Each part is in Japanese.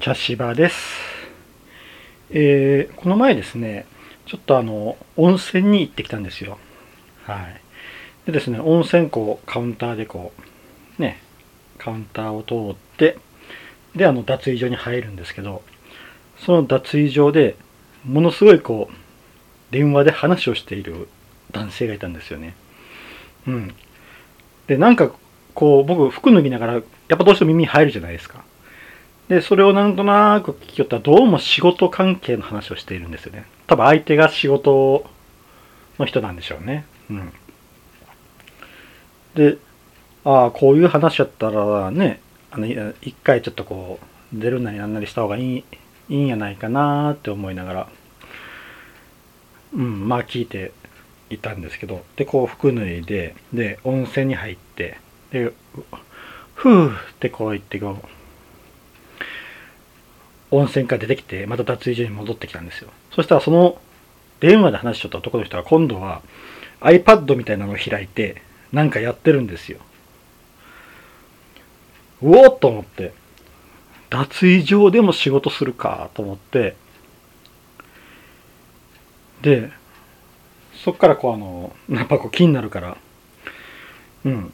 茶芝です、えーこの前ですねちょっとあの温泉に行ってきたんですよ。はい。でですね温泉こうカウンターでこうねカウンターを通ってであの脱衣所に入るんですけどその脱衣所でものすごいこう電話で話をしている男性がいたんですよね。うん。でなんかこう僕服脱ぎながらやっぱどうしても耳に入るじゃないですか。で、それをなんとなく聞きよったら、どうも仕事関係の話をしているんですよね。多分相手が仕事の人なんでしょうね。うん。で、ああ、こういう話やったらね、あの、一回ちょっとこう、出るなりなんなりした方がいい、いいんやないかなって思いながら、うん、まあ聞いていたんですけど、で、こう服脱いで、で、温泉に入って、で、ふーってこう言ってこう、温泉から出てきて、また脱衣所に戻ってきたんですよ。そしたらその電話で話しとった男の人が今度は iPad みたいなのを開いて、なんかやってるんですよ。うおっと思って、脱衣所でも仕事するかと思って、で、そっからこうあの、やっぱこう気になるから、うん。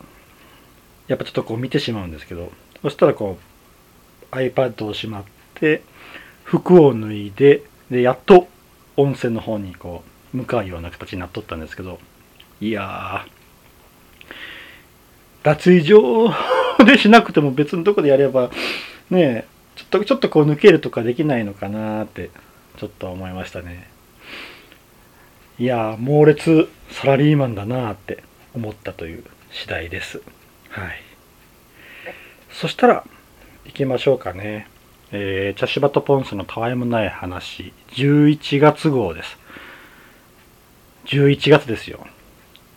やっぱちょっとこう見てしまうんですけど、そしたらこう iPad をしまって、服を脱いで、で、やっと温泉の方にこう、向かうような形になっとったんですけど、いや、脱衣所でしなくても別のとこでやれば、ねえ、ちょっと、ちょっとこう抜けるとかできないのかなーって、ちょっと思いましたね。いや、猛烈サラリーマンだなって思ったという次第です。はい。そしたら、行きましょうかね。えー、茶芝とポンスのたわいもない話、11月号です。11月ですよ。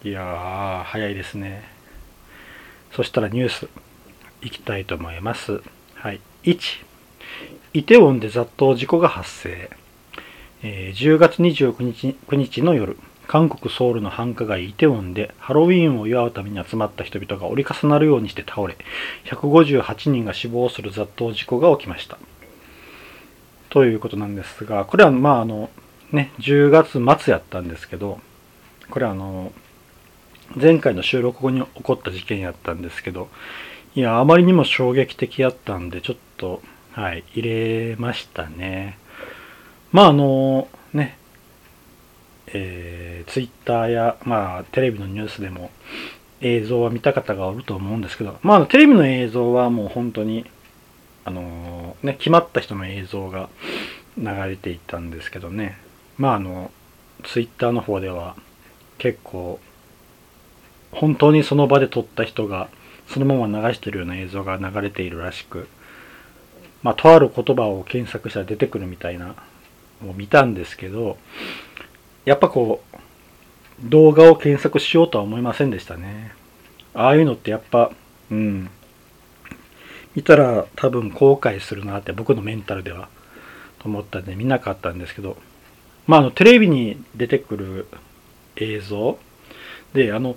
いやー、早いですね。そしたらニュース、行きたいと思います。はい。1、イテウォンで雑踏事故が発生。えー10月29日 ,9 日の夜、韓国ソウルの繁華街イテウォンでハロウィーンを祝うために集まった人々が折り重なるようにして倒れ、158人が死亡する雑踏事故が起きました。ということなんですが、これはまああの、ね、10月末やったんですけど、これはあの、前回の収録後に起こった事件やったんですけど、いや、あまりにも衝撃的やったんで、ちょっと、はい、入れましたね。まああの、ね、えー、ツイッターや、まあ、テレビのニュースでも映像は見た方がおると思うんですけど、まあ、テレビの映像はもう本当に、あのね、決まった人の映像が流れていたんですけどね、まあ、あの、ツイッターの方では結構、本当にその場で撮った人がそのまま流してるような映像が流れているらしく、まあ、とある言葉を検索したら出てくるみたいなのを見たんですけど、やっぱこう、動画を検索しようとは思いませんでしたね。ああいうのってやっぱ、うん。見たら多分後悔するなって僕のメンタルではと思ったんで見なかったんですけど、まああのテレビに出てくる映像で、あの、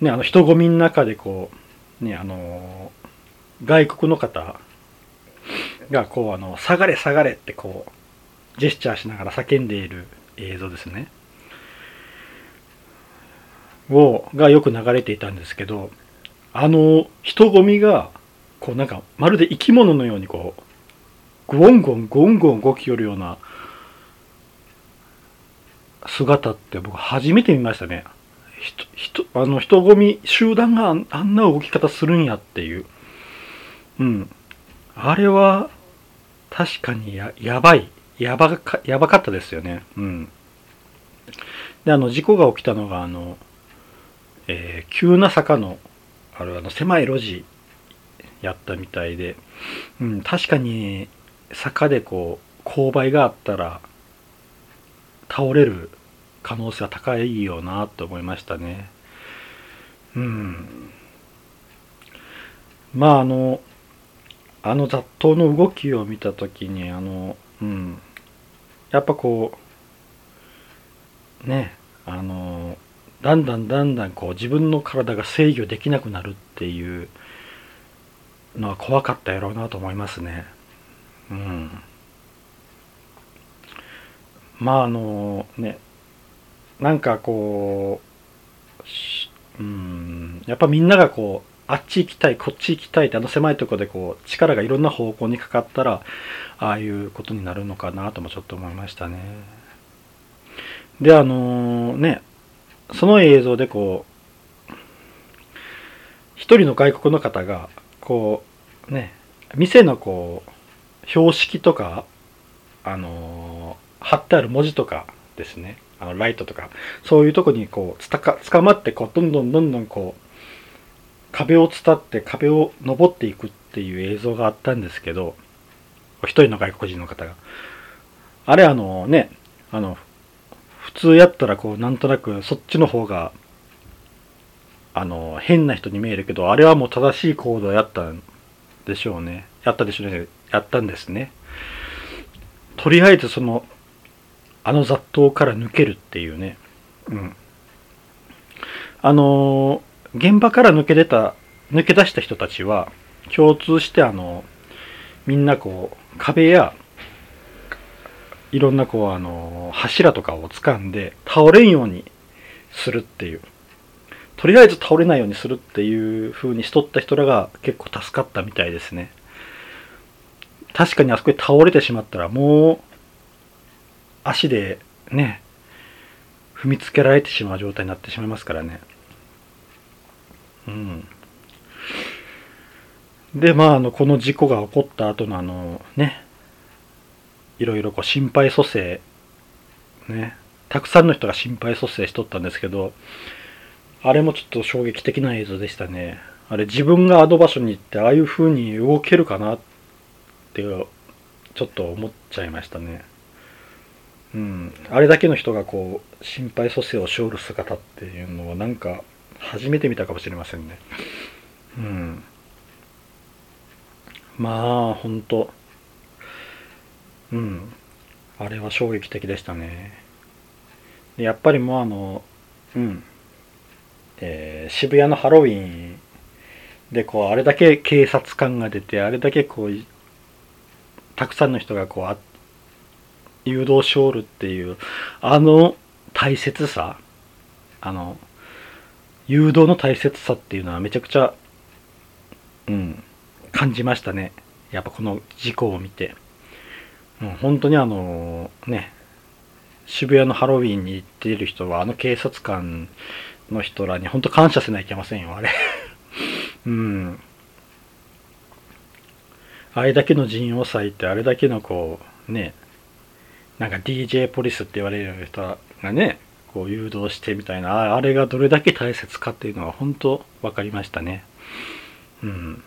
ね、あの人混みの中でこう、ね、あの、外国の方がこうあの、下がれ下がれってこう、ジェスチャーしながら叫んでいる映像ですね。を、がよく流れていたんですけど、あの人混みが、こうなんか、まるで生き物のようにこう、ゴンゴンゴンゴン動きよるような姿って僕初めて見ましたね。人、人、あの人混み、集団があんな動き方するんやっていう。うん。あれは、確かにや、やばい。やばか、やばかったですよね。うん。で、あの、事故が起きたのが、あの、えー急な坂の、あるあの、狭い路地やったみたいで、うん、確かに、坂でこう、勾配があったら、倒れる可能性は高いよなって思いましたね。うん。まあ、あの、あの雑踏の動きを見たときに、あの、うん。やっぱこう、ね、あの、だんだんだんだんこう自分の体が制御できなくなるっていうのは怖かったやろうなと思いますね。うんまああのねなんかこううんやっぱみんながこうあっち行きたいこっち行きたいってあの狭いとこでこう力がいろんな方向にかかったらああいうことになるのかなともちょっと思いましたねであのねその映像でこう一人の外国の方がこうね店のこう標識とかあの貼ってある文字とかですね。あのライトとか。そういうとこにこうつたか捕まってこうどんどんどんどんこう壁を伝って壁を登っていくっていう映像があったんですけど一人の外国人の方が。あれあのねあの通やったらこうなんとなくそっちの方があの変な人に見えるけどあれはもう正しい行動やったんでしょうね。やったでしょうね。やったんですね。とりあえずそのあの雑踏から抜けるっていうね。うん。あの現場から抜け出た抜け出した人たちは共通してあのみんなこう壁やいろんなこうあの柱とかを掴んで倒れんようにするっていう。とりあえず倒れないようにするっていう風にしとった人らが結構助かったみたいですね。確かにあそこで倒れてしまったらもう足でね踏みつけられてしまう状態になってしまいますからね。うん。でまああのこの事故が起こった後のあのねいろいろこう心肺蘇生ねたくさんの人が心肺蘇生しとったんですけどあれもちょっと衝撃的な映像でしたね。あれ自分があの場所に行ってああいう風に動けるかなってちょっと思っちゃいましたね。うん。あれだけの人がこう心肺蘇生をしおる姿っていうのはなんか初めて見たかもしれませんね。うん。まあほんと。うん。あれは衝撃的でしたね。やっぱりもうあのうん。えー、渋谷のハロウィンでこうあれだけ警察官が出てあれだけこうたくさんの人がこう誘導しおるっていうあの大切さあの誘導の大切さっていうのはめちゃくちゃうん。感じましたね。やっぱこの事故を見て、うん、本当にあのね渋谷のハロウィンに行っている人はあの警察官の人らに本当感謝せないといけませんよあれ。うん。あれだけの陣を割いてあれだけのこうねなんか DJ ポリスって言われる人がねこう誘導してみたいなあれがどれだけ大切かっていうのは本当分かりましたね。うん。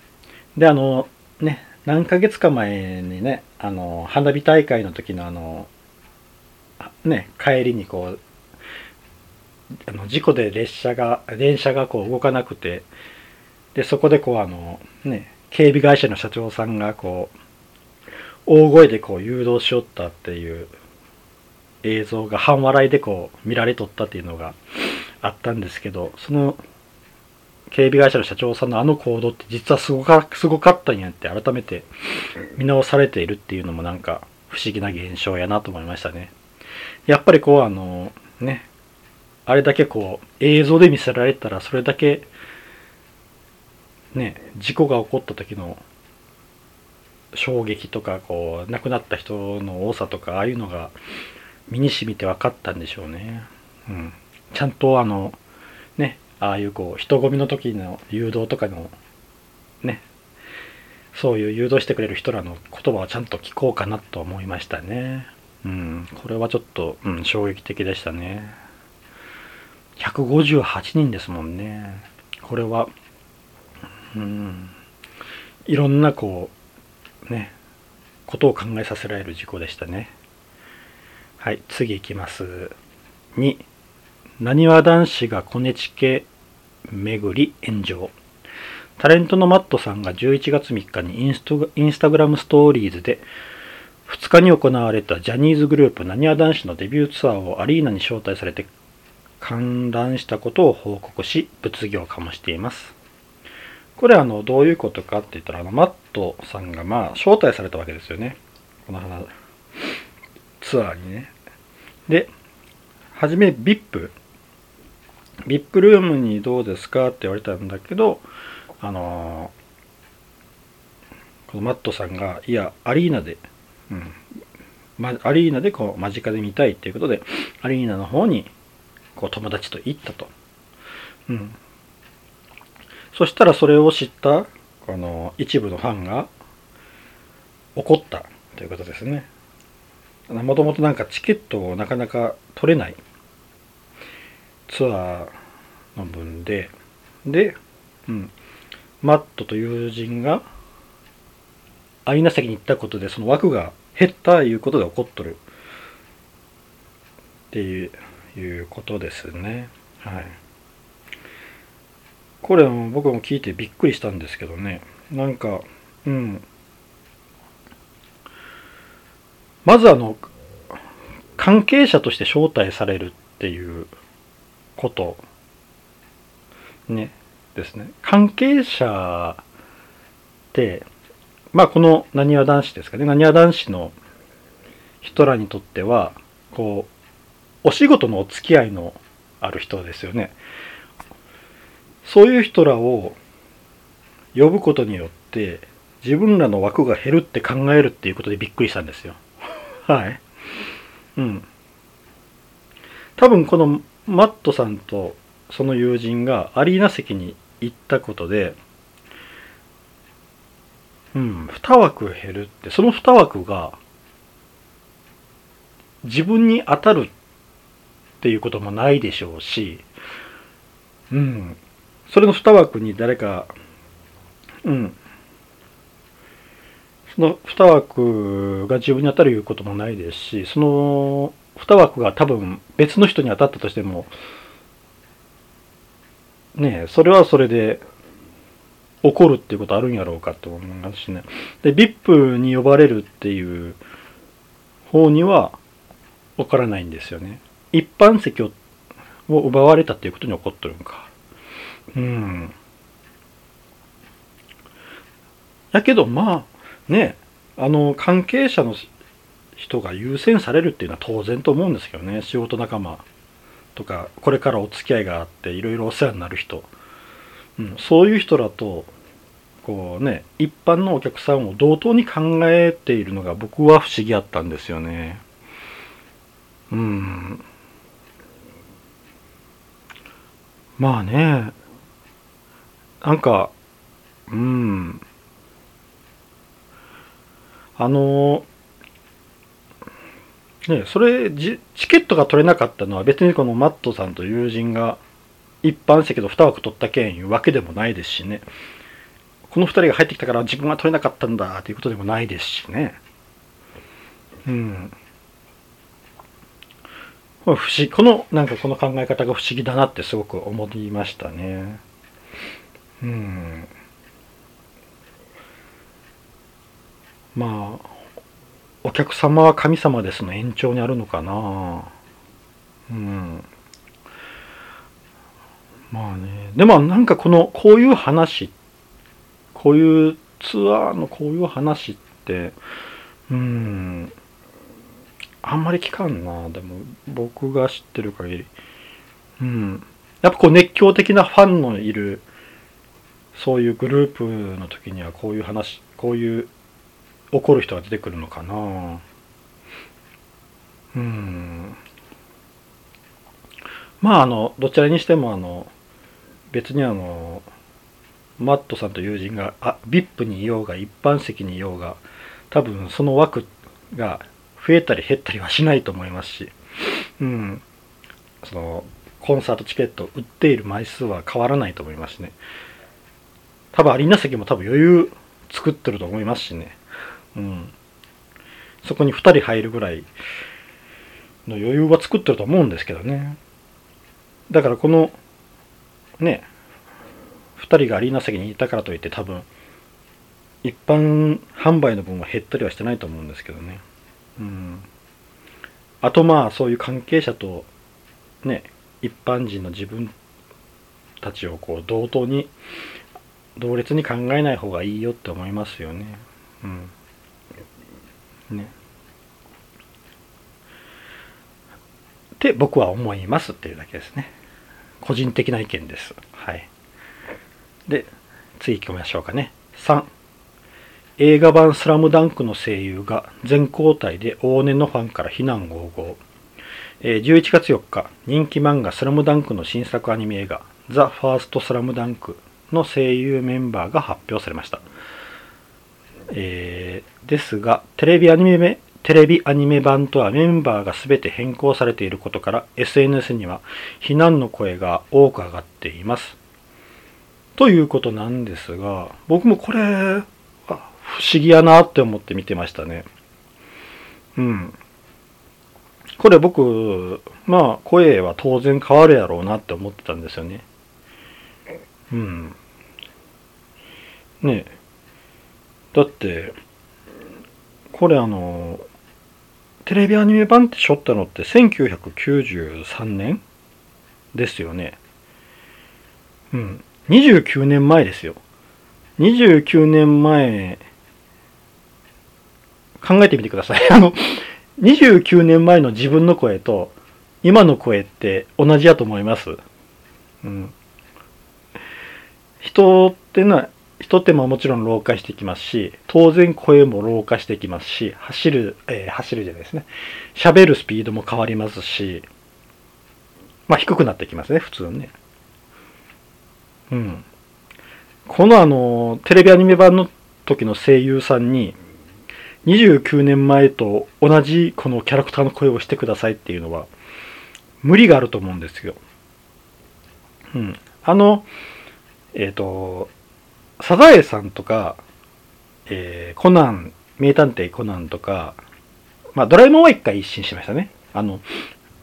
であのね何ヶ月か前にねあの花火大会の時のあのね帰りにこうあの事故で列車が電車がこう動かなくてでそこでこうあのね警備会社の社長さんがこう大声でこう誘導しよったっていう映像が半笑いでこう見られとったっていうのがあったんですけどその警備会社の社長さんのあの行動って実はすごかすごかったんやって改めて見直されているっていうのもなんか不思議な現象やなと思いましたね。やっぱりこうあのねあれだけこう映像で見せられたらそれだけね事故が起こった時の衝撃とかこう亡くなった人の多さとかああいうのが身に染みて分かったんでしょうね。うん、ちゃんとあのああいうこう人混みの時の誘導とかのねそういう誘導してくれる人らの言葉はちゃんと聞こうかなと思いましたね。うん、これはちょっと、うん、衝撃的でしたね。158人ですもんね。これは、うん、いろんなこう、ね、ことを考えさせられる事故でしたね。はい、次いきます。2、なにわ男子がコネチケ巡り炎上。タレントのマットさんが11月3日にインストインスタグラムストーリーズで2日に行われたジャニーズグループなにわ男子のデビューツアーをアリーナに招待されて観覧したことを報告し、物議を醸しています。これあの、どういうことかって言ったら、あの、マットさんがまあ、招待されたわけですよね。この花ツアーにねで初め VIP VIP ルームにどうですかって言われたんだけどあのこのマットさんがいやアリーナで、うんま、アリーナでこう間近で見たいっていうことでアリーナの方にこう友達と行ったと、うん、そしたらそれを知ったこの一部のファンが怒ったということですね。もともとなんかチケットをなかなか取れない。ツアーの分でで、うん、マットと友人がアイナ席に行ったことでその枠が減ったいうことで起こっとる。っていういうことですね。はい。これも僕も聞いてびっくりしたんですけどね。なんかうん。まずあの関係者として招待されるっていうこと。ねですね。関係者ってまあこのなにわ男子ですかね。なにわ男子の人らにとってはこうお仕事のお付き合いのある人ですよね。そういう人らを呼ぶことによって自分らの枠が減るって考えるっていうことでびっくりしたんですよ。はい。うん。多分このマットさんとその友人がアリーナ席に行ったことでうん2枠減るってその2枠が自分に当たるっていうこともないでしょうしうんそれの2枠に誰かうんその2枠が自分に当たるいうこともないですしその2枠が多分別の人に当たったとしてもねえそれはそれで起こるっていうことあるんやろうかと思いますしね。で VIP に呼ばれるっていう方にはわからないんですよね。一般席を奪われたっていうことに起こっとるんか。うん。やけどまあねえあの関係者の人が優先されるっていうのは当然と思うんですけどね。仕事仲間とかこれからお付き合いがあっていろいろお世話になる人、うん、そういう人らとこうね一般のお客さんを同等に考えているのが僕は不思議やったんですよね。うん。まあねなんかうん。あのねそれチケットが取れなかったのは別にこのマットさんと友人が一般席の2枠取った件いうわけでもないですしね。この2人が入ってきたから自分は取れなかったんだということでもないですしね。うん。不思議このなんかこの考え方が不思議だなってすごく思いましたね。うん。まあお客様は神様ですの延長にあるのかな。うん。まあね。でもなんかこのこういう話こういうツアーのこういう話ってうん。あんまり聞かんな。でも僕が知ってる限り。うん。やっぱこう熱狂的なファンのいるそういうグループの時にはこういう話こういう怒る人が出てくるのかな。うん。まああのどちらにしてもあの別にあのマットさんと友人があ VIP にいようが一般席にいようが多分その枠が増えたり減ったりはしないと思いますし、うん、そのコンサートチケット売っている枚数は変わらないと思いますね。多分アリーナ席も多分余裕作ってると思いますしね。そこに2人入るぐらいの余裕は作ってると思うんですけどね。だからこのね2人がアリーナ席にいたからといって多分一般販売の分は減ったりはしてないと思うんですけどね。うん。あとまあそういう関係者とね一般人の自分たちをこう同等に同列に考えない方がいいよって思いますよね。うん。ね。って僕は思いますっていうだけですね。個人的な意見です。はい。で、次行きましょうかね。3。映画版スラムダンクの声優が全交代で往年のファンから非難合々。11月4日、人気漫画スラムダンクの新作アニメ映画、ザ・ファースト・スラムダンクの声優メンバーが発表されました。えー、ですがテレビアニメテレビアニメ版とはメンバーが全て変更されていることから SNS には非難の声が多く上がっていますということなんですが僕もこれ不思議やなって思って見てましたね。うん。これ僕、まあ声は当然変わるやろうなって思ってたんですよね。うん。ねえだって、これあの、テレビアニメ版ってしょったのって1993年ですよね。うん。29年前ですよ。29年前考えてみてください。あの、29年前の自分の声と今の声って同じやと思います。うん。人ってな、人ってももちろん老化してきますし、当然声も老化してきますし、走る、えー、走るじゃないですね。喋るスピードも変わりますし、まあ低くなってきますね、普通ね。うん。このあの、テレビアニメ版の時の声優さんに、29年前と同じこのキャラクターの声をしてくださいっていうのは無理があると思うんですよ。うん。あの、えっ、ー、と、サザエさんとか、えー、コナン、名探偵コナンとか、まあ、ドラえもんは一回一新しましたね。あの、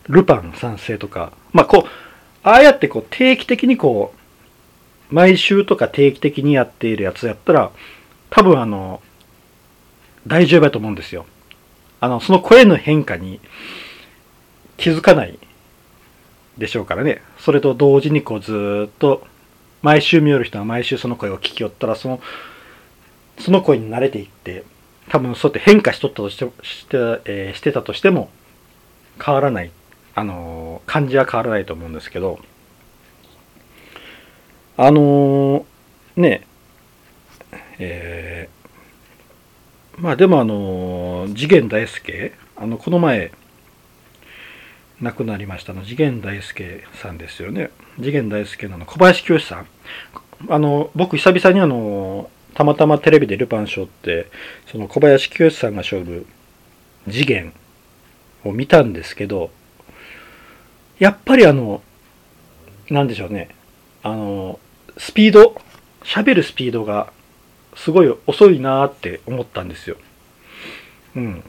ルパン三世とか、まあ、こう、ああやってこう定期的にこう、毎週とか定期的にやっているやつやったら、多分あの、大丈夫だと思うんですよ。あの、その声の変化に気づかないでしょうからね。それと同時にこうずっと、毎週見よる人は毎週その声を聞きよったら、その、その声に慣れていって、多分そうやって変化しとったとしてして,、えー、してたとしても変わらない、あのー、感じは変わらないと思うんですけど、あのー、ね、えー、まあでもあの次元大介あのこの前亡くなりましたの次元大介さんですよね次元大介の小林清さんあの僕久々にあのたまたまテレビでルパンショーってその小林清さんが勝負次元を見たんですけどやっぱりあのなんでしょうねあのスピード喋るスピードがすごい遅いなーって思ったんですよ。うん。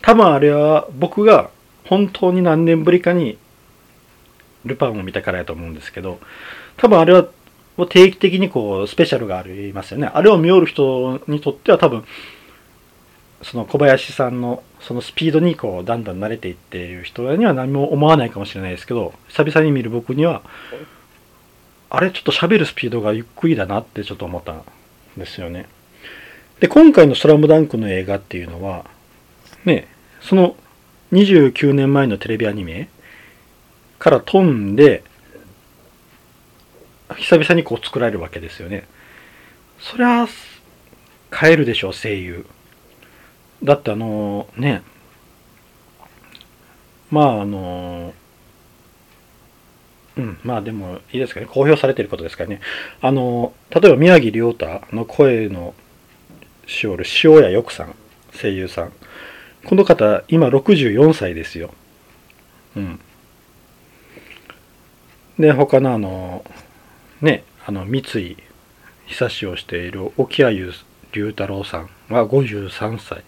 多分あれは僕が本当に何年ぶりかにルパンを見たからやと思うんですけど、多分あれは定期的にこうスペシャルがありますよね。あれを見よる人にとっては多分その小林さんのそのスピードにこうだんだん慣れていっている人には何も思わないかもしれないですけど久々に見る僕にはあれちょっと喋るスピードがゆっくりだなってちょっと思ったんですよね。で、今回のスラムダンクの映画っていうのは、ね、その29年前のテレビアニメから飛んで、久々にこう作られるわけですよね。そりゃ、変えるでしょう、声優。だってあのね、まああのうん、まあでもいいですかね。公表されてることですからね。あの、例えば宮城亮太の声のしおる塩谷よくさん、声優さん。この方、今64歳ですよ。うん。で、他のあの、ね、あの、三井久志をしている沖谷龍太郎さんは53歳。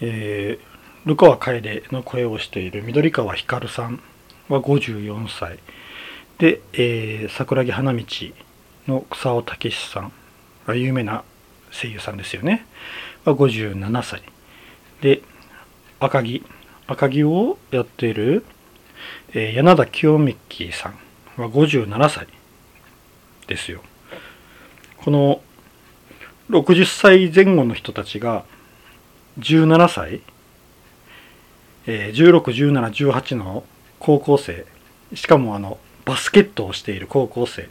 えー、ルカワ楓の声をしている緑川光さんは54歳で、えー、桜木花道の草尾武さんが有名な声優さんですよねは57歳で赤木。赤木をやっている、えー、柳田清美さんは57歳ですよ。この60歳前後の人たちが17歳えー、161718の高校生。しかもあのバスケットをしている高校生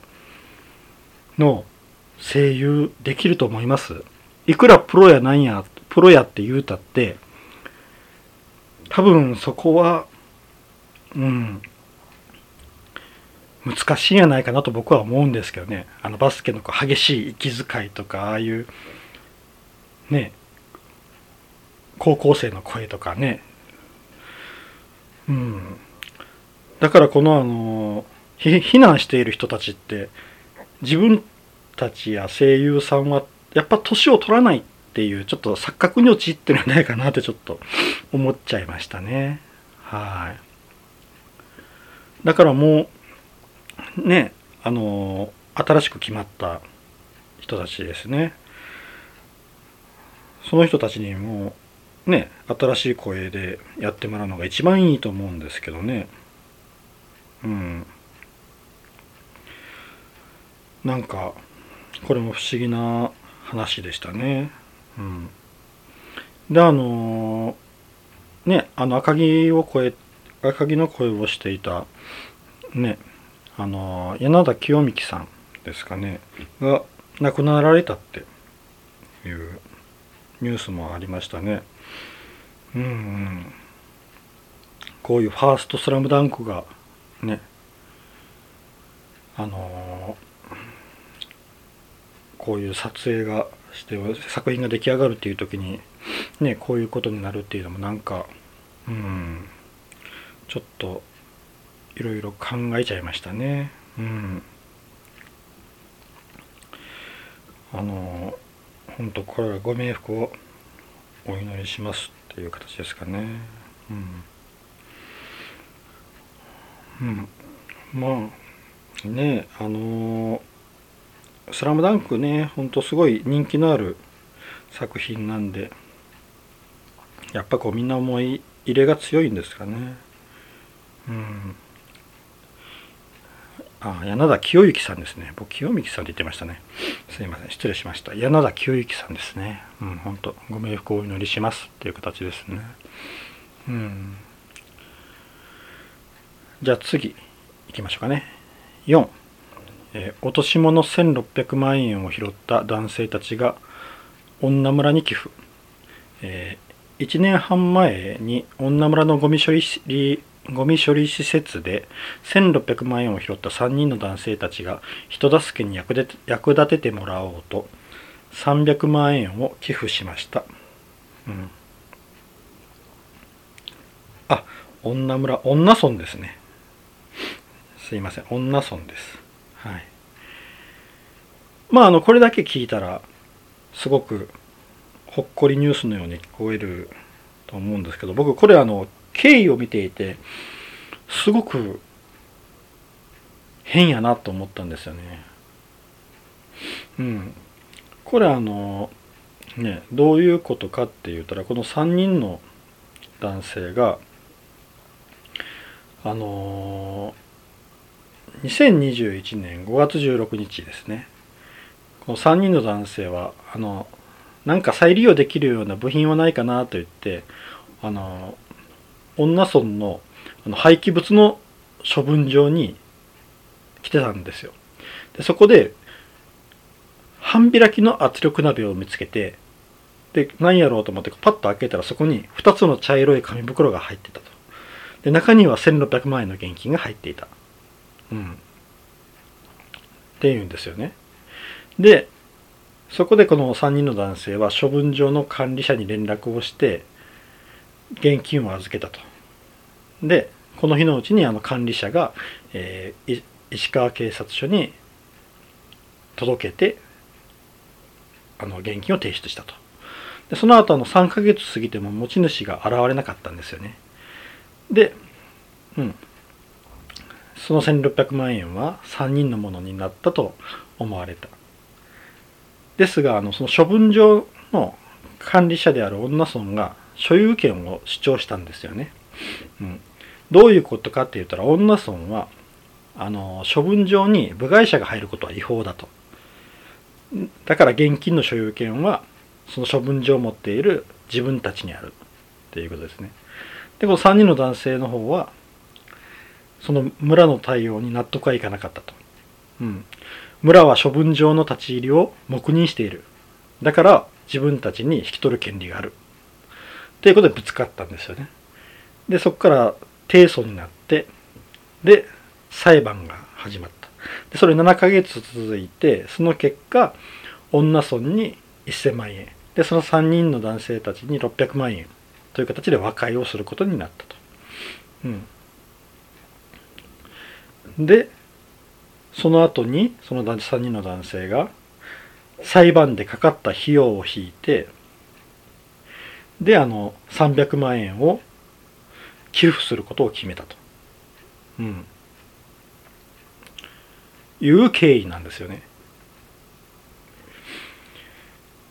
の声優できると思います。いくらプロやなんやプロやって言うたって多分そこはうん難しいんやないかなと僕は思うんですけどね。あのバスケの激しい息遣いとかああいうね高校生の声とかね。うん。だからこのあの避難している人たちって自分たちや声優さんはやっぱ年を取らないっていうちょっと錯覚に陥ってるんじゃないかなってちょっと思っちゃいましたね。はい。だからもうねあの新しく決まった人たちですね。その人たちにもね新しい声でやってもらうのが一番いいと思うんですけどね。うん。なんかこれも不思議な話でしたね。うん。であのねあの赤城を超え赤城の声をしていたねあの柳田清美さんですかねが亡くなられたっていうニュースもありましたね。うん、うん、こういうファーストスラムダンクがねあのこういう撮影がして作品が出来上がるっていう時にねこういうことになるっていうのもなんかうんちょっといろいろ考えちゃいましたね。うん。あの本当これはご冥福をお祈りしますっていう形ですかね。うん、うん、まあねあの「スラムダンクねほんとすごい人気のある作品なんでやっぱこうみんな思い入れが強いんですかね。うん。あ柳田清之さんですね。僕清美さんって言ってましたね。すいません。失礼しました。柳田清之さんですね。うん本当。ご冥福をお祈りしますっていう形ですね。うん。じゃあ次行きましょうかね。4、えー、落とし物1600万円を拾った男性たちが女村に寄付、えー、1年半前に女村のゴミ処理ゴミ処理施設で1600万円を拾った3人の男性たちが人助けに役立ててもらおうと300万円を寄付しました。うん、あ、女村、女村ですね。すいません、女村です。はい。まあ、あの、これだけ聞いたら、すごくほっこりニュースのように聞こえると思うんですけど、僕、これあの、経緯を見ていてすごく変やなと思ったんですよね。うん。これあのねどういうことかって言ったらこの3人の男性があの2021年5月16日ですねこの3人の男性はあのなんか再利用できるような部品はないかなと言ってあの女村のあの廃棄物の処分場に来てたんですよ。でそこで半開きの圧力鍋を見つけてで何やろうと思ってパッと開けたらそこに2つの茶色い紙袋が入ってたと。で中には1600万円の現金が入っていた。うん。っていうんですよね。でそこでこの3人の男性は処分場の管理者に連絡をして現金を預けたと。でこの日のうちにあの管理者が、えー、石川警察署に届けてあの現金を提出したとでその後あの3ヶ月過ぎても持ち主が現れなかったんですよねでうんその1600万円は3人のものになったと思われた。ですがあのその処分場の管理者である女村が所有権を主張したんですよね。うん、どういうことかって言ったら女村はあの処分場に部外者が入ることは違法だと。だから現金の所有権はその処分場を持っている自分たちにあるっていうことですね。でこの3人の男性の方はその村の対応に納得はいかなかったと、うん、村は処分場の立ち入りを黙認している。だから自分たちに引き取る権利がある。ということでぶつかったんですよね。でそこから提訴になってで裁判が始まった。でそれ7ヶ月続いてその結果女村に1000万円。でその3人の男性たちに600万円という形で和解をすることになったと。うん、でその後にその3人の男性が裁判でかかった費用を引いてであの300万円を寄付することを決めたと。うん。いう経緯なんですよね。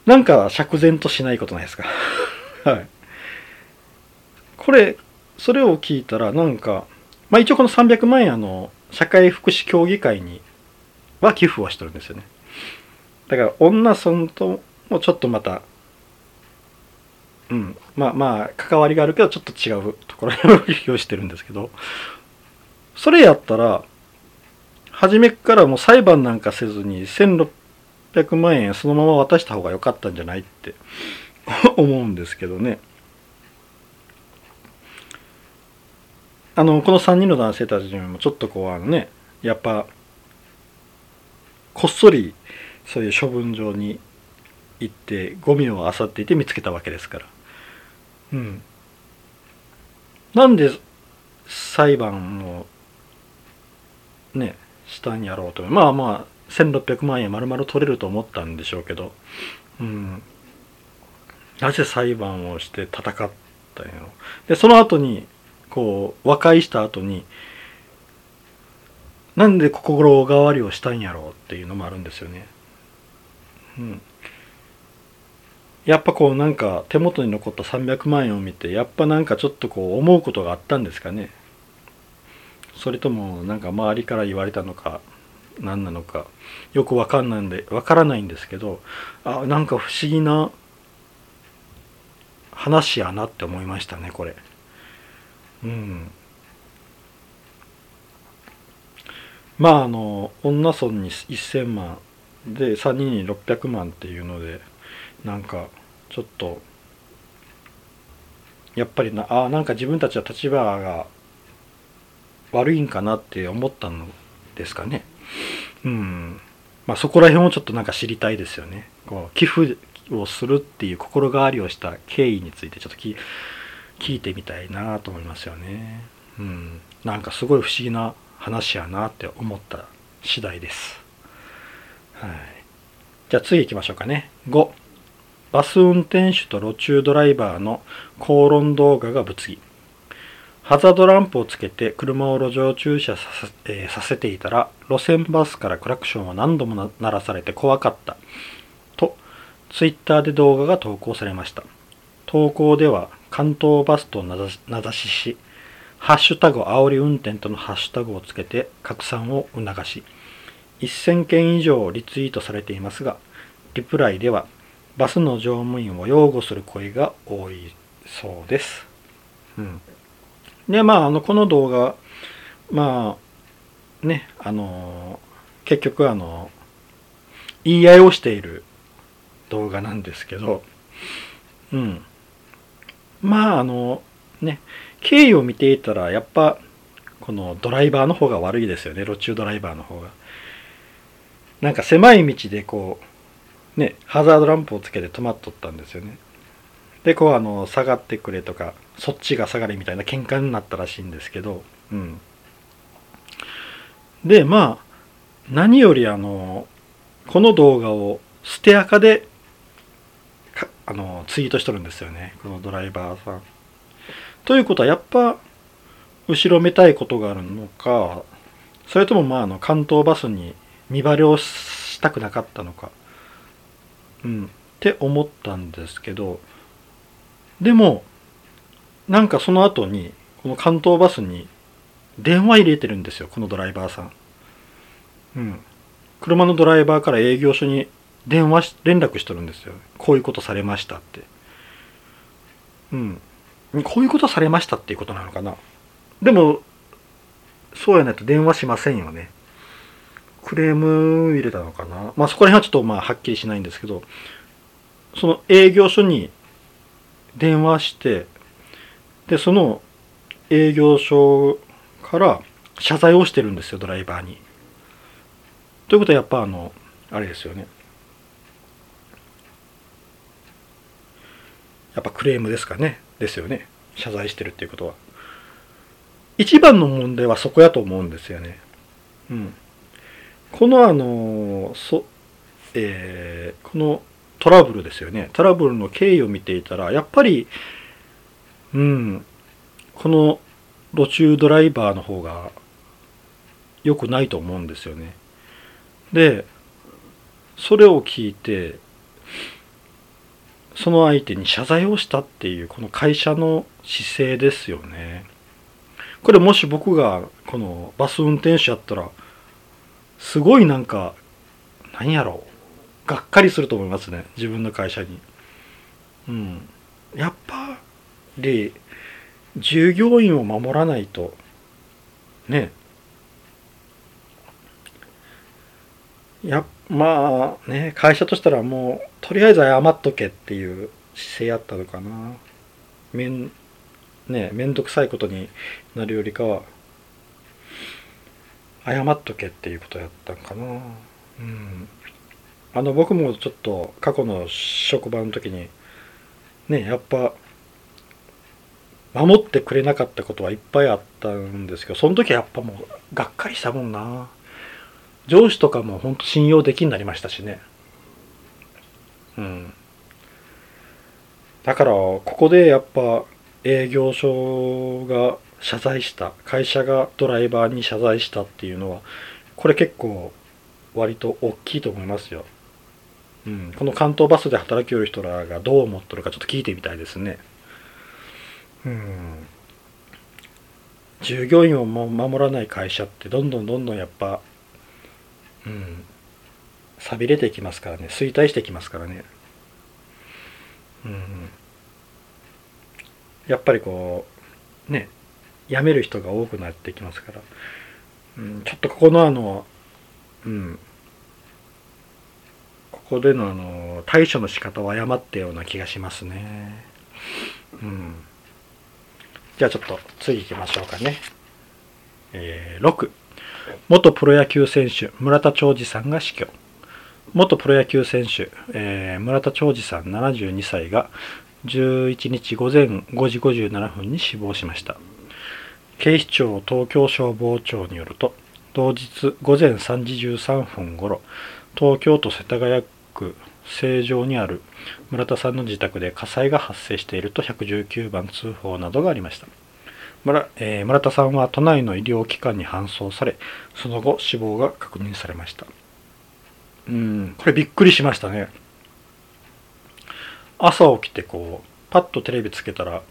なんか釈然としないことないですか？はい。これ、それを聞いたら、なんか、まあ一応この300万円あの、社会福祉協議会には寄付をしてるんですよね。だから、女村ともちょっとまた、うん、まあまあ、関わりがあるけど、ちょっと違うところに寄付をしてるんですけど、それやったら、初めからもう裁判なんかせずに1600万円そのまま渡した方が良かったんじゃないって思うんですけどね。あの、この3人の男性たちにもちょっとこう、あのね、やっぱ、こっそりそういう処分場に行ってゴミを漁っていて見つけたわけですから。うん。なんで裁判をね、したんやろうと。まあまあ、1600万円丸々取れると思ったんでしょうけど、うん。なぜ裁判をして戦ったんやろ。で、その後に、こう、和解した後に、なんで心変わりをしたんやろうっていうのもあるんですよね。うん。やっぱこうなんか手元に残った300万円を見てやっぱなんかちょっとこう思うことがあったんですかねそれともなんか周りから言われたのか何なのかよくわかんないんでわからないんですけどあなんか不思議な話やなって思いましたねこれうんまああの女村に1000万で3人に600万っていうのでなんかちょっとやっぱりなあなんか自分たちは立場が悪いんかなって思ったのですかね。うん。まあそこら辺をちょっとなんか知りたいですよね。こう寄付をするっていう心変わりをした経緯についてちょっとき聞いてみたいなと思いますよね。うん。なんかすごい不思議な話やなって思った次第です。はい。じゃあ次行きましょうかね。5。バス運転手と路中ドライバーの口論動画が物議。ハザードランプをつけて車を路上駐車させ,、えー、させていたら路線バスからクラクションを何度も鳴らされて怖かったとツイッターで動画が投稿されました投稿では関東バスと名指ししハッシュタグ煽り運転とのハッシュタグをつけて拡散を促し1000件以上リツイートされていますがリプライではバスの乗務員を擁護する声が多いそうです。うんでまああのこの動画まあねあの結局あの言い合いをしている動画なんですけどうんまああのね経緯を見ていたらやっぱこのドライバーの方が悪いですよね。路中ドライバーの方が。なんか狭い道でこうねハザードランプをつけて止まっとったんですよね。でこうあの下がってくれとかそっちが下がれみたいな喧嘩になったらしいんですけど、うん。で、まあ、何よりあの、この動画をステアカであのツイートしとるんですよね。このドライバーさん。ということはやっぱ後ろめたいことがあるのか、それともまああの関東バスに見張りをしたくなかったのか、うん、って思ったんですけど、でも、なんかその後にこの関東バスに電話入れてるんですよこのドライバーさんうん車のドライバーから営業所に電話し連絡しとるんですよ。こういうことされましたって。うん。こういうことされましたっていうことなのかな。でもそうやないと電話しませんよね。クレーム入れたのかな。まあそこら辺はちょっとまあはっきりしないんですけどその営業所に電話してでその営業所から謝罪をしてるんですよドライバーに。ということはやっぱあのあれですよね。やっぱクレームですかね。ですよね。謝罪してるっていうことは。一番の問題はそこやと思うんですよね。うん。このあのそえー、このトラブルですよね。トラブルの経緯を見ていたらやっぱりうん。この路中ドライバーの方が良くないと思うんですよね。でそれを聞いてその相手に謝罪をしたっていうこの会社の姿勢ですよね。これもし僕がこのバス運転手やったらすごいなんか何やろう。がっかりすると思いますね。自分の会社に。うん。やっぱり従業員を守らないとね。やまあね会社としたらもうとりあえず謝っとけっていう姿勢やったのかな。めんね面倒くさいことになるよりかは謝っとけっていうことやったんかな。うん。あの僕もちょっと過去の職場の時にねやっぱ守ってくれなかったことはいっぱいあったんですけどその時はやっぱもうがっかりしたもんな。上司とかも本当信用できになりましたしね。うん。だからここでやっぱ営業所が謝罪した会社がドライバーに謝罪したっていうのはこれ結構割と大きいと思いますよ、うん、この関東バスで働きよる人らがどう思っとるかちょっと聞いてみたいですね。うん。従業員を守らない会社ってどんどんどんどんやっぱうん。錆びれていきますからね。衰退していきますからねうん。やっぱりこうね辞める人が多くなってきますから、うん、ちょっとここのあのうん。ここでのあの対処の仕方を誤ったような気がしますね。うん。じゃあちょっと次行きましょうかね。えー、6元プロ野球選手村田兆治さんが死去。元プロ野球選手、えー、村田兆治さん72歳が11日午前5時57分に死亡しました。警視庁東京消防庁によると同日午前3時13分ごろ東京都世田谷区成城にある村田さんの自宅で火災が発生していると119番通報などがありました。村,、えー、村田さんは都内の医療機関に搬送されその後死亡が確認されました。うんこれびっくりしましたね。朝起きてこうパッとテレビつけたら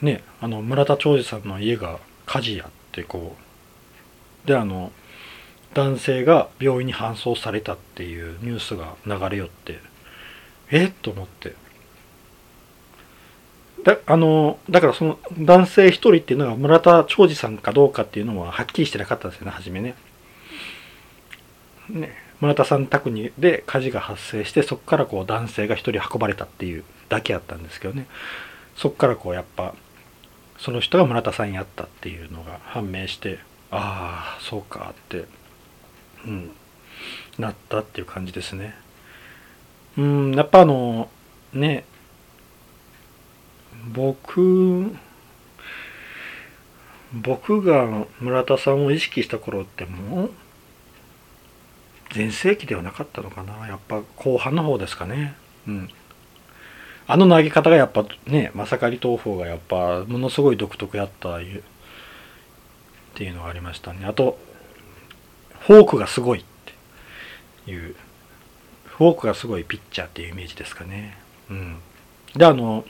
ねあの村田兆治さんの家が火事やってこうであの男性が病院に搬送されたっていうニュースが流れよってえっと思って。だあのだからその男性一人っていうのが村田長治さんかどうかっていうのははっきりしてなかったんですよね初めね。ね村田さん宅にで火事が発生してそこからこう男性が一人運ばれたっていうだけやったんですけどねそこからこうやっぱその人が村田さんやったっていうのが判明してああそうかってうんなったっていう感じですね。うんやっぱあのね僕僕が村田さんを意識した頃ってもう全盛期ではなかったのかな。やっぱ後半の方ですかね。うん。あの投げ方がやっぱねまさかり東宝がやっぱものすごい独特やったっていうのがありましたね。あとフォークがすごいっていうフォークがすごいピッチャーっていうイメージですかね。うん。であの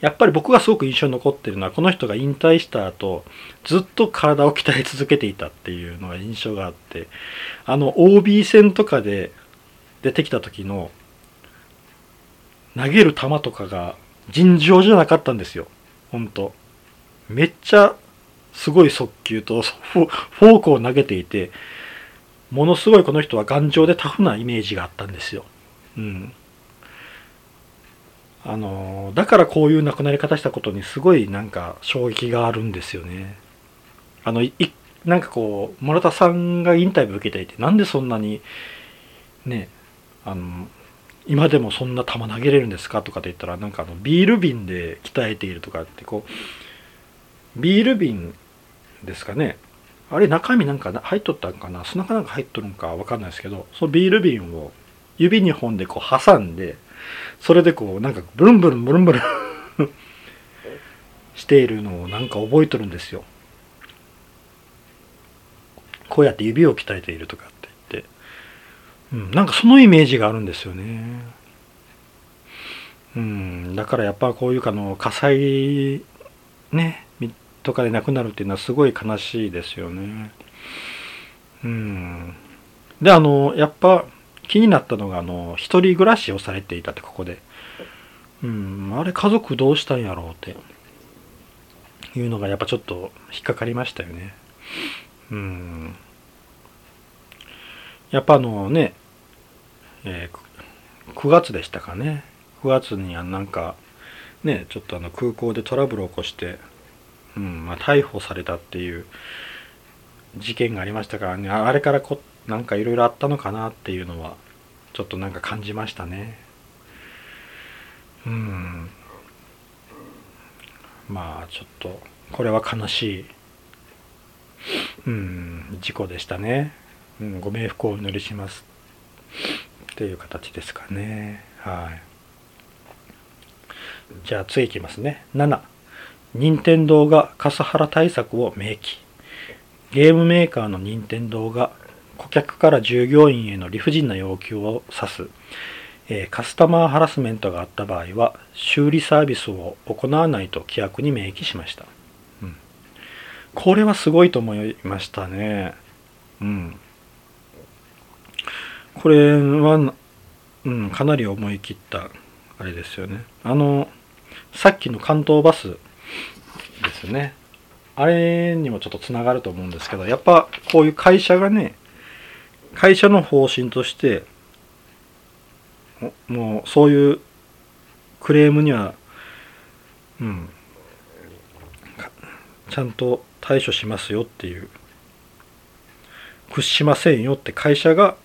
やっぱり僕がすごく印象に残ってるのはこの人が引退した後ずっと体を鍛え続けていたっていうのが印象があってあの OB 戦とかで出てきた時の投げる球とかが尋常じゃなかったんですよ。ほんと。めっちゃすごい速球とフォークを投げていて、ものすごいこの人は頑丈でタフなイメージがあったんですよ。うん。あのだからこういう亡くなり方したことにすごいなんか衝撃があるんですよね。あのいなんかこう村田さんがインタビュー受けていてなんでそんなにねあの今でもそんな球投げれるんですかとかって言ったらなんかあのビール瓶で鍛えているとかってこうビール瓶ですかねあれ中身なんか入っとったんかな？砂かなんか入っとるんかわかんないですけどそのビール瓶を指2本でこう挟んでそれでこうなんかブルンブルンブルンブルン しているのをなんか覚えとるんですよこうやって指を鍛えているとかって言って、うん、なんかそのイメージがあるんですよね。うん、だからやっぱこういうかの火災ねとかで亡くなるっていうのはすごい悲しいですよね。うん、であのやっぱ気になったのがあの一人暮らしをされていたってここで。うん、あれ家族どうしたんやろうっていうのがやっぱちょっと引っかかりましたよね。うんやっぱあのね、えー、9月でしたかね9月になんかねちょっとあの空港でトラブルを起こして、うんまあ、逮捕されたっていう事件がありましたからねあれからこなんかいろいろあったのかなっていうのはちょっとなんか感じましたね。うん。まあちょっとこれは悲しいうん事故でしたね、うん、ご冥福をお祈りします。っていう形ですかね。はい。じゃあ次いきますね。7任天堂がカスハラ対策を明記。ゲームメーカーの任天堂が顧客から従業員への理不尽な要求を指す、え、カスタマーハラスメントがあった場合は修理サービスを行わないと規約に明記しましたうんこれはすごいと思いましたね。うん。これは、うん、かなり思い切ったあれですよね。あの、さっきの関東バスですね。あれにもちょっとつながると思うんですけど、やっぱこういう会社がね、会社の方針として、もうそういうクレームには、うん、ちゃんと対処しますよっていう屈しませんよって会社が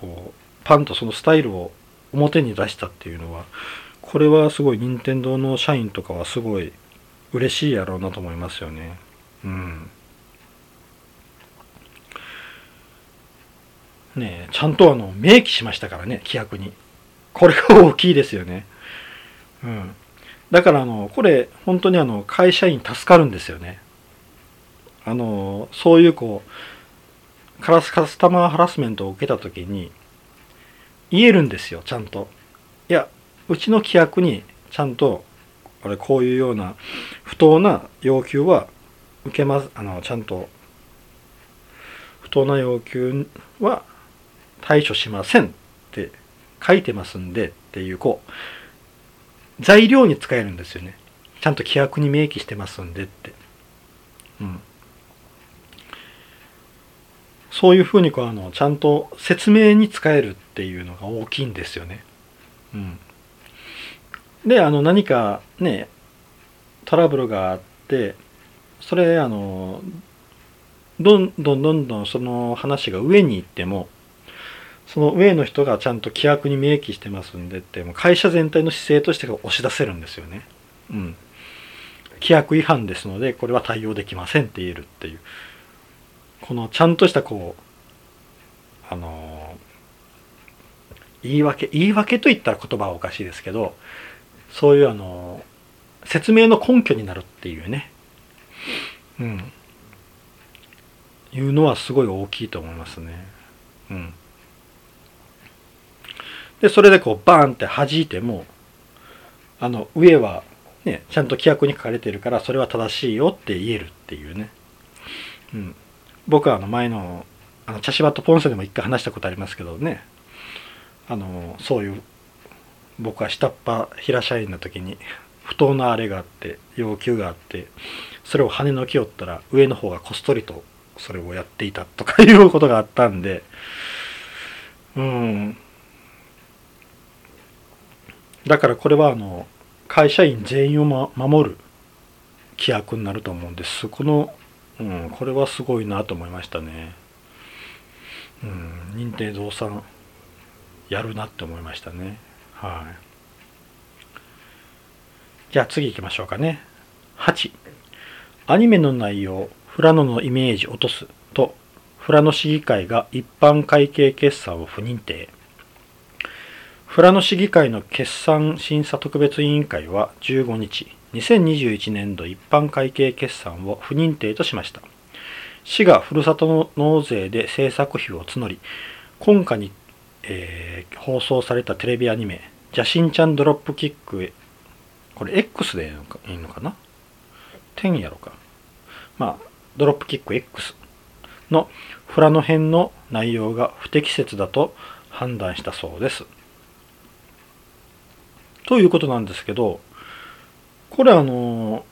こうパンとそのスタイルを表に出したっていうのはこれはすごい任天堂の社員とかはすごい嬉しいやろうなと思いますよね。うん。ねちゃんとあの明記しましたからね規約に。これが大きいですよね。うん。だからあのこれ本当にあの会社員助かるんですよね。あのそういうこうカラスカスタマーハラスメントを受けた時に言えるんですよちゃんと。いやうちの規約にちゃんとあれこういうような不当な要求は受けますあのちゃんと。不当な要求は対処しませんって書いてますんでっていうこう材料に使えるんですよね。ちゃんと規約に明記してますんでって。うん。そういうふうにこうあのちゃんと説明に使えるっていうのが大きいんですよね。うん、であの何かねトラブルがあってそれあのどんどんどんどんその話が上に行ってもその上の人がちゃんと規約に明記してますんでっても会社全体の姿勢として押し出せるんですよね。うん。規約違反ですのでこれは対応できませんって言えるっていう。このちゃんとしたこうあの言い訳言い訳と言ったら言葉はおかしいですけどそういうあの説明の根拠になるっていうね。うん。いうのはすごい大きいと思いますね。うん。でそれでこうバーンって弾いてもあの上はねちゃんと規約に書かれてるからそれは正しいよって言えるっていうね。うん。僕はあの前のあの茶芝とポンセでも一回話したことありますけどね。あのそういう僕は下っ端平社員の時に不当なあれがあって要求があってそれを跳ねのきよったら上の方がこっそりとそれをやっていたとかいうことがあったんでうん。だからこれはあの会社員全員を、ま、守る規約になると思うんですこの、うん、これはすごいなと思いましたね。うん、認定増産やるなって思いましたね。はい。じゃあ次行きましょうかね。8。アニメの内容、フラノのイメージ落とすと、フラノ市議会が一般会計決算を不認定。フラノ市議会の決算審査特別委員会は15日、2021年度一般会計決算を不認定としました。市がふるさと納税で制作費を募り、今夏に、えー、放送されたテレビアニメ、ジャシンちゃんドロップキック、これ X でいいのかな ?10 やろか。まあ、ドロップキック X のフラノ編の内容が不適切だと判断したそうです。ということなんですけど、これあの、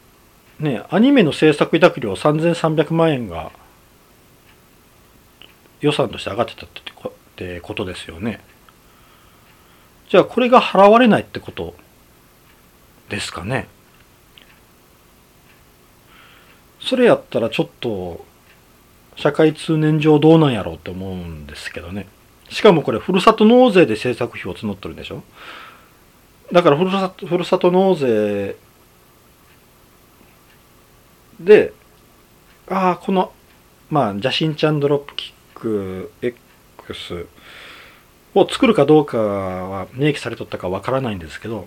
ね、アニメの制作委託料3300万円が予算として上がってたってことですよね。じゃあこれが払われないってことですかね。それやったらちょっと社会通念上どうなんやろうって思うんですけどね。しかもこれふるさと納税で政策費を募ってるんでしょだからふるさとふるさと納税でああこのまあ邪神ちゃんドロップキック X を作るかどうかは明記されとったかわからないんですけど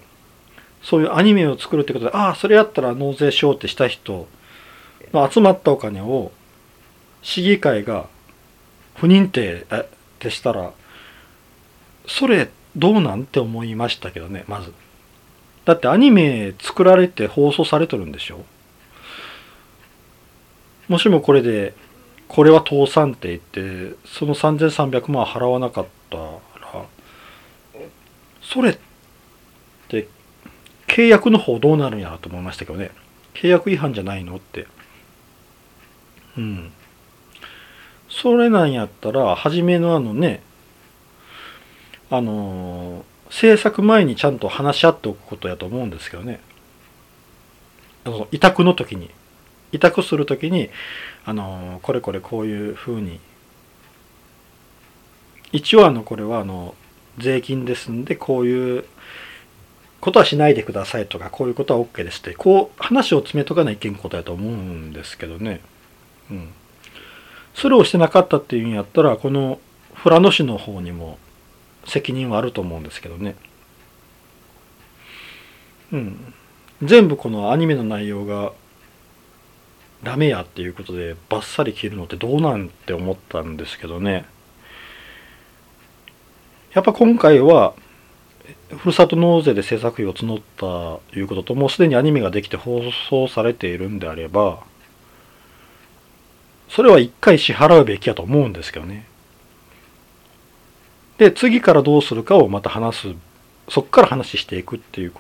そういうアニメを作るってことでああそれやったら納税しようってした人の集まったお金を市議会が不認定ってしたらそれってどうなんて思いましたけどねまず。だってアニメ作られて放送されとるんでしょ？もしもこれでこれは倒産って言ってその3300万払わなかったらそれって契約の方どうなるんやろと思いましたけどね。契約違反じゃないのって。うん。それなんやったら初めのあのねあの制作前にちゃんと話し合っておくことやと思うんですけどね。あの委託の時に。委託する時にあのこれこれこういうふうに。一応あのこれはあの税金ですんでこういうことはしないでくださいとかこういうことは OK ですってこう話を詰めとかないけんことやと思うんですけどね。うん。それをしてなかったっていうんやったらこの富良野市の方にも責任はあると思うんですけどね。うん。全部このアニメの内容がダメやっていうことでバッサリ切るのってどうなんて思ったんですけどね。やっぱ今回はふるさと納税で制作費を募ったということともうすでにアニメができて放送されているんであればそれは一回支払うべきやと思うんですけどね。で次からどうするかをまた話す。そっから話していくっていう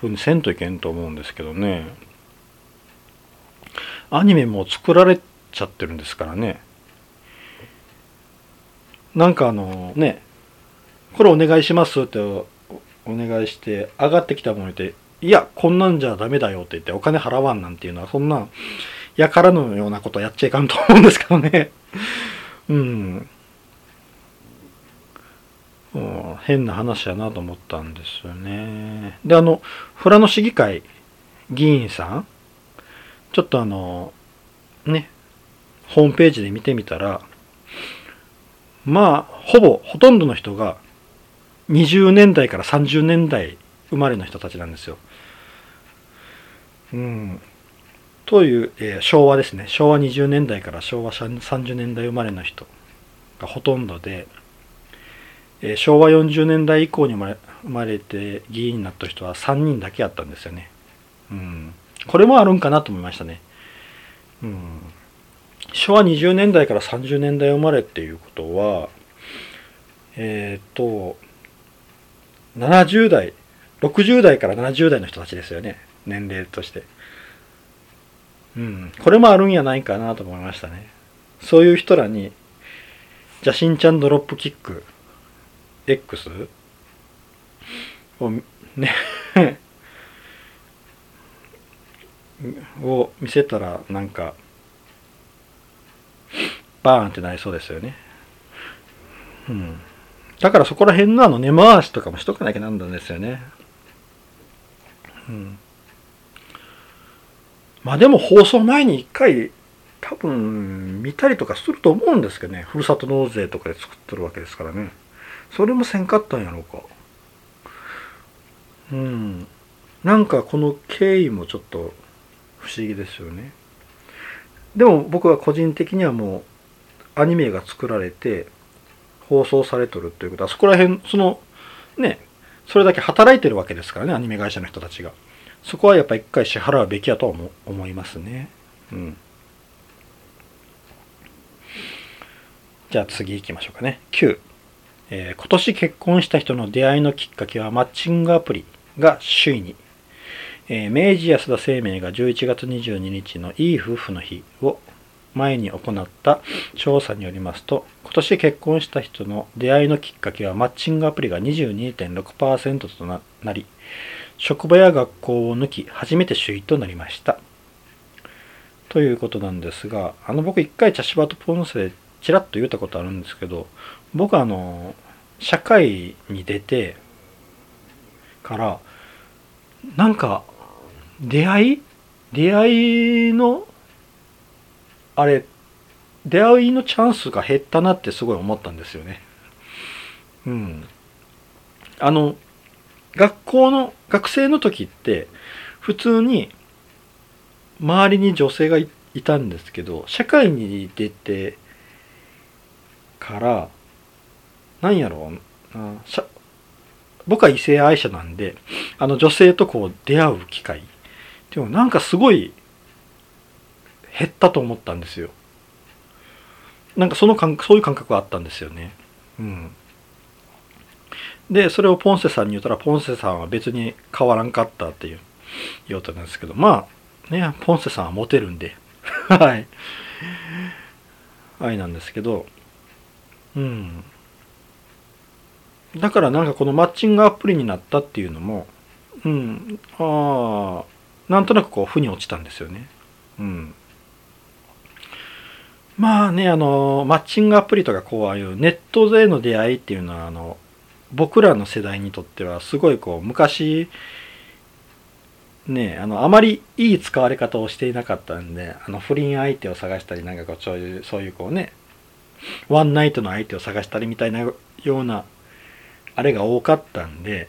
ふうにせんといけんと思うんですけどね。アニメも作られちゃってるんですからね。なんかあのねこれお願いしますってお願いして上がってきたものでいやこんなんじゃダメだよって言ってお金払わんなんていうのはそんなやからのようなことやっちゃいかんと思うんですけどね。うん。変な話やなと思ったんですよねであの富良野市議会議員さんちょっとあの、ね、ホームページで見てみたら、まあ、ほぼ、ほとんどの人が20年代から30年代生まれの人たちなんですよ。うん。という、えー、昭和ですね。昭和20年代から昭和30年代生まれの人がほとんどで、え、昭和40年代以降に生まれて議員になった人は3人だけあったんですよね。うん。これもあるんかなと思いましたね。うん、昭和20年代から30年代生まれっていうことは、えっ、と、70代60代から70代の人たちですよね年齢としてうんこれもあるんやないかなと思いましたねそういう人らにじゃしんちゃんドロップキック X をね。を見せたらなんかバーンってなりそうですよね。うん。だからそこら辺のあの根回しとかもしとかなきゃなんだんですよね。うん。まあでも放送前に一回多分見たりとかすると思うんですけどね。ふるさと納税とかで作ってるわけですからね。それもせんかったんやろうか。うん。なんかこの経緯もちょっと不思議ですよね。でも僕は個人的にはもうアニメが作られて放送されとるということ。はそこら辺そのねそれだけ働いてるわけですからねアニメ会社の人たちが。そこはやっぱ一回支払うべきやとは思思いますね。うん。じゃあ次行きましょうかね。9、えー、今年結婚した人の出会いのきっかけはマッチングアプリが首位にえー、明治安田生命が11月22日のいい夫婦の日を前に行った調査によりますと今年結婚した人の出会いのきっかけはマッチングアプリが22.6%となり職場や学校を抜き初めて首位となりました。ということなんですがあの僕一回茶芝とポンセでちらっと言ったことあるんですけど僕あの社会に出てからなんか出会い？出会いのあれ出会いのチャンスが減ったなってすごい思ったんですよね。うん。あの学校の学生の時って普通に周りに女性がいたんですけど社会に出てからなんやろうな僕は異性愛者なんであの女性とこう出会う機会でもなんかすごい減ったと思ったんですよ。なんかその感そういう感覚があったんですよね。うん。で、それをポンセさんに言ったら、ポンセさんは別に変わらんかったっていう言うとなんですけど、まあ、ね、ポンセさんはモテるんで、はい。愛なんですけど、うん。だからなんかこのマッチングアプリになったっていうのも、うん、ああ、なんとなくこう負に落ちたんですよね。うん。まあね、あの、マッチングアプリとかこう、ああいうネットでの出会いっていうのは、あの、僕らの世代にとってはすごいこう、昔、ね、あの、あまりいい使われ方をしていなかったんで、あの、不倫相手を探したり、なんかこう、そういう、そういうこうね、ワンナイトの相手を探したりみたいなような、あれが多かったんで、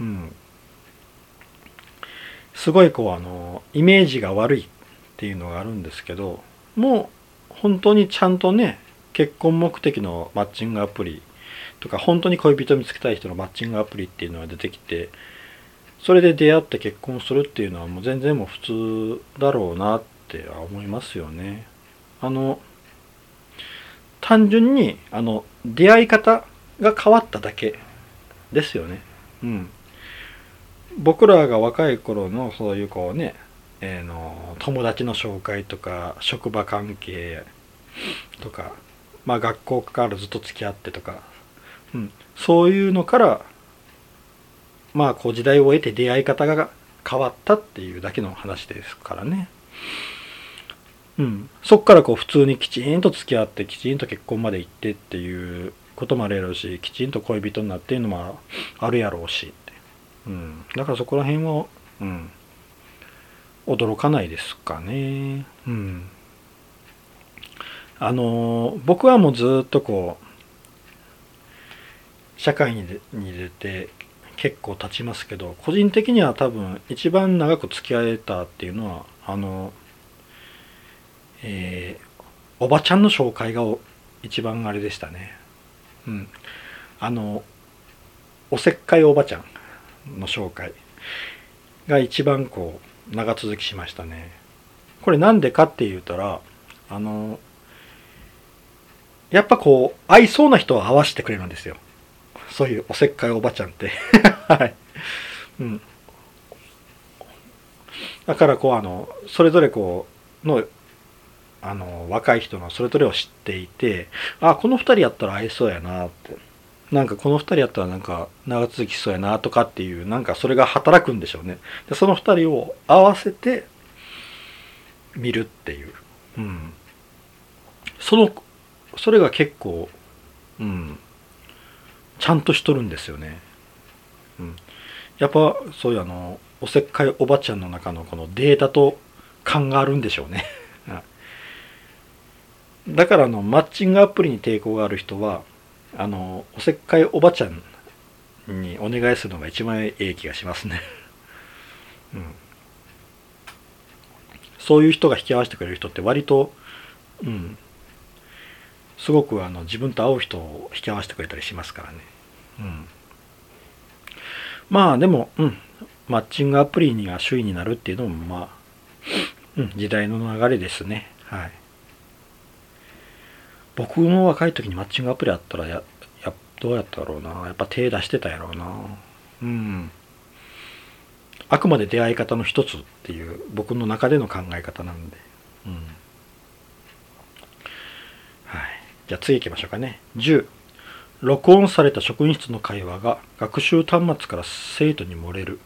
うん。すごいこうあのイメージが悪いっていうのがあるんですけどもう本当にちゃんとね結婚目的のマッチングアプリとか本当に恋人見つけたい人のマッチングアプリっていうのが出てきてそれで出会って結婚するっていうのはもう全然もう普通だろうなって思いますよね。あの単純にあの出会い方が変わっただけですよね。うん。僕らが若い頃のそういうこうね、えー、の友達の紹介とか職場関係とか、まあ、学校からずっと付き合ってとか、うん、そういうのからまあこう時代を得て出会い方が変わったっていうだけの話ですからね。うん、そっからこう普通にきちんと付き合ってきちんと結婚まで行ってっていうこともあるやろうしきちんと恋人になっていうのもあるやろうしうん、だからそこら辺は、うん、驚かないですかね。うん、あの僕はもうずっとこう社会に出て結構経ちますけど個人的には多分一番長く付き合えたっていうのはあのえー、おばちゃんの紹介が一番あれでしたね。うん。あの、おせっかいおばちゃん。の紹介が一番こう長続きしましたね。これなんでかって言うたらあのやっぱこう合いそうな人を合わせてくれるんですよ。そういうおせっかいおばちゃんって はい、うん、だからこうあのそれぞれこうのあの若い人のそれぞれを知っていてあこの2人やったら合いそうやなって。なんかこの2人やったらなんか長続きそうやなとかっていうなんかそれが働くんでしょうね。でその2人を合わせて見るっていう、うん、そのそれが結構、うん、ちゃんとしとるんですよね、うん、やっぱそういうあのおせっかいおばちゃんの中のこのデータと感があるんでしょうね。だからあのマッチングアプリに抵抗がある人はあのおせっかいおばちゃんにお願いするのが一番ええ気がしますね うん、そういう人が引き合わせてくれる人って割と、うん、すごくあの自分と合う人を引き合わせてくれたりしますからね。うん、まあでも、うん、マッチングアプリにが首位になるっていうのもまあ、うん、時代の流れですね。はい。僕も若い時にマッチングアプリあったらや、やどうやったろうな。やっぱ手出してたやろうな。うん。あくまで出会い方の一つっていう僕の中での考え方なんで。うん。はいじゃあ次行きましょうかね。10、録音された職員室の会話が学習端末から生徒に漏れる。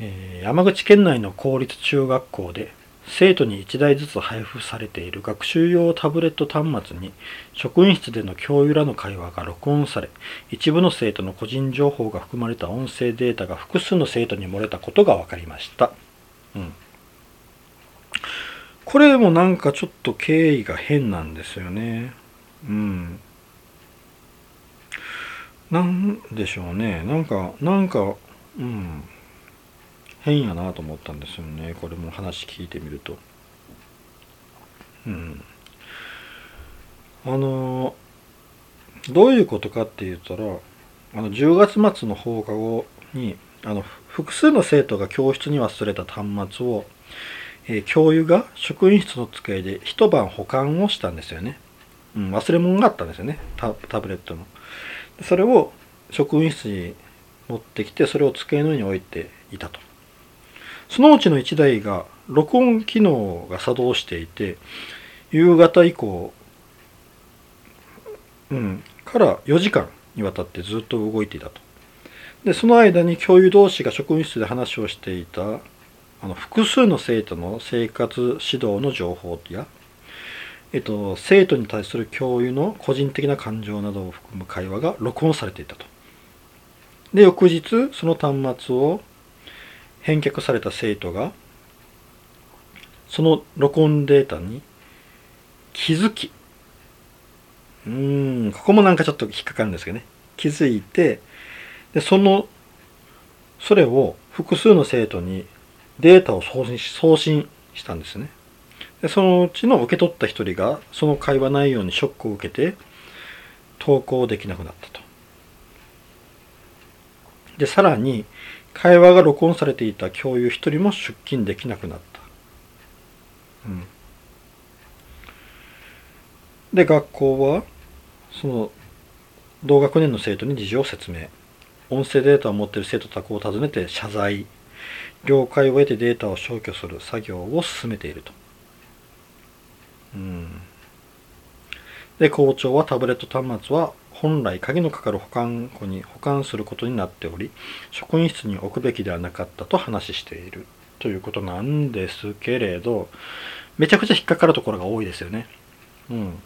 えー、山口県内の公立中学校で生徒に1台ずつ配布されている学習用タブレット端末に職員室での教諭らの会話が録音され一部の生徒の個人情報が含まれた音声データが複数の生徒に漏れたことが分かりました。うんこれもなんかちょっと経緯が変なんですよね。うん。なんでしょうね。なんか、なんか、うん。変やなと思ったんですよね。これも話聞いてみると。うん。あの、どういうことかって言ったら、あの、10月末の放課後に、あの、複数の生徒が教室に忘れた端末をえー、教諭が職員室の机で一晩保管をしたんですよね。うん、忘れ物があったんですよねタブレットの。それを職員室に持ってきてそれを机の上に置いていたと。そのうちの1台が録音機能が作動していて夕方以降、うん、から4時間にわたってずっと動いていたと。でその間に教諭同士が職員室で話をしていたあの複数の生徒の生活指導の情報や、えっと、生徒に対する教諭の個人的な感情などを含む会話が録音されていたと。で、翌日、その端末を返却された生徒が、その録音データに気づき、うーん、ここもなんかちょっと引っかかるんですけどね。気づいて、で、その、それを複数の生徒にデータを送信送信したんですね。でそのうちの受け取った一人がその会話内容にショックを受けて投稿できなくなったと。で、さらに会話が録音されていた教諭一人も出勤できなくなった。うん。で、学校はその同学年の生徒に事情を説明。音声データを持っている生徒宅を訪ねて謝罪。了解を得てデータを消去する作業を進めていると。うん。で、校長はタブレット端末は本来鍵のかかる保管庫に保管することになっており、職員室に置くべきではなかったと話しているということなんですけれど、めちゃくちゃ引っかかるところが多いですよね。うん。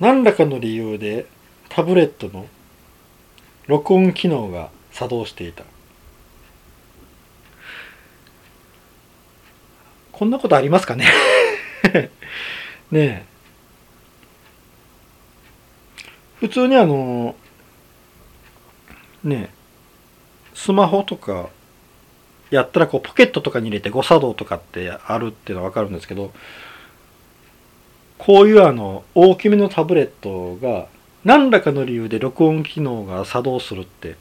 何らかの理由でタブレットの録音機能が作動していた。こんなことありますかね？ねえ。普通にあの、ね、スマホとかやったらこうポケットとかに入れて誤作動とかってあるっていうのはわかるんですけど、こういうあの大きめのタブレットが何らかの理由で録音機能が作動するって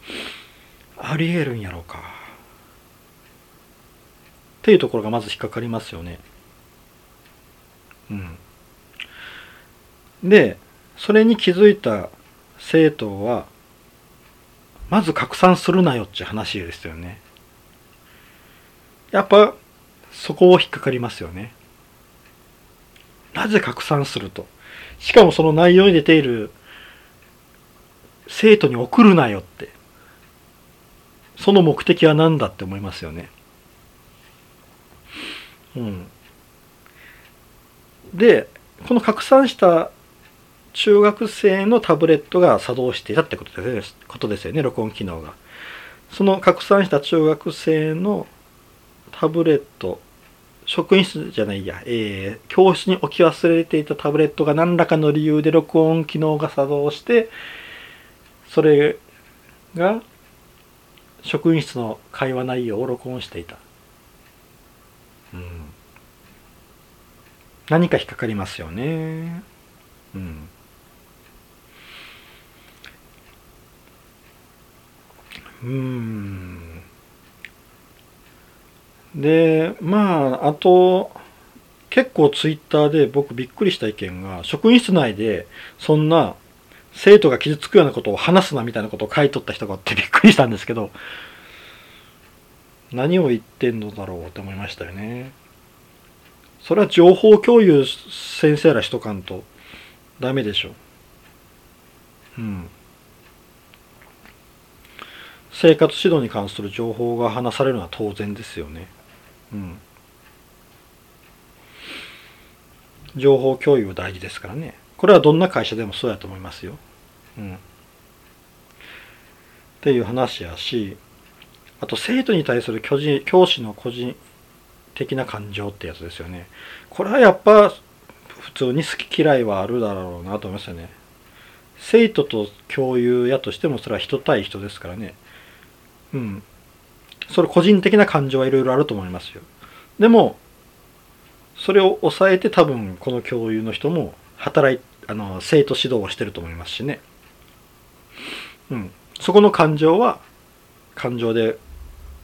ありえるんやろうか。っていうところがまず引っかかりますよね。うん。で、それに気づいた生徒はまず拡散するなよって話ですよね。やっぱそこを引っかかりますよね。なぜ拡散すると。しかもその内容に出ている生徒に送るなよって。その目的は何だって思いますよね。うん。でこの拡散した中学生のタブレットが作動していたってことですことですよね。録音機能が。その拡散した中学生のタブレット職員室じゃないや、えー、教室に置き忘れていたタブレットが何らかの理由で録音機能が作動してそれが職員室の会話内容を録音していた、うん、何か引っかかりますよね。うん。うんでまああと結構ツイッターで僕びっくりした意見が職員室内でそんな生徒が傷つくようなことを話すなみたいなことを書いとった人があってびっくりしたんですけど何を言ってんのだろうって思いましたよね。それは情報共有先生らしとかんとダメでしょう。うん。生活指導に関する情報が話されるのは当然ですよね。うん。情報共有は大事ですからね。これはどんな会社でもそうやと思いますよ。うん。っていう話やし、あと生徒に対する巨人教師の個人的な感情ってやつですよね。これはやっぱ普通に好き嫌いはあるだろうなと思いますよね。生徒と共有やとしてもそれは人対人ですからね。うん。それ個人的な感情はいろいろあると思いますよ。でも、それを抑えて多分この教諭の人も働い、あの、生徒指導をしてると思いますしね。うん。そこの感情は感情で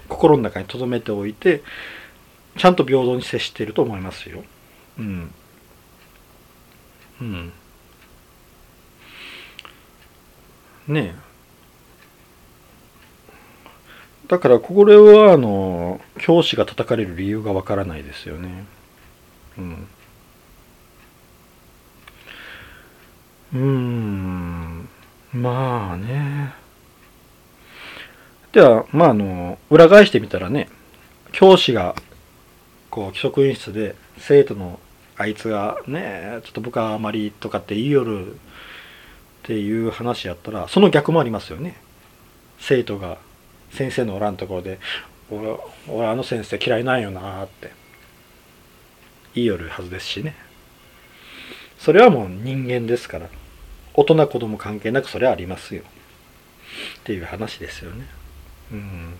心の中に留めておいて、ちゃんと平等に接していると思いますよ。うん。うん。ねえ。だからこれはあの教師が叩かれる理由がわからないですよね。うん。うーん。まあね。では、まああの、裏返してみたらね、教師が、こう、職員室で生徒のあいつがね、ちょっと部下あまりとかって言いよるっていう話やったら、その逆もありますよね。生徒が先生のおらんところで俺俺あの先生嫌いなんよなって。言いよるはずですしね。それはもう人間ですから。大人子供関係なくそれはありますよ。っていう話ですよね。うん。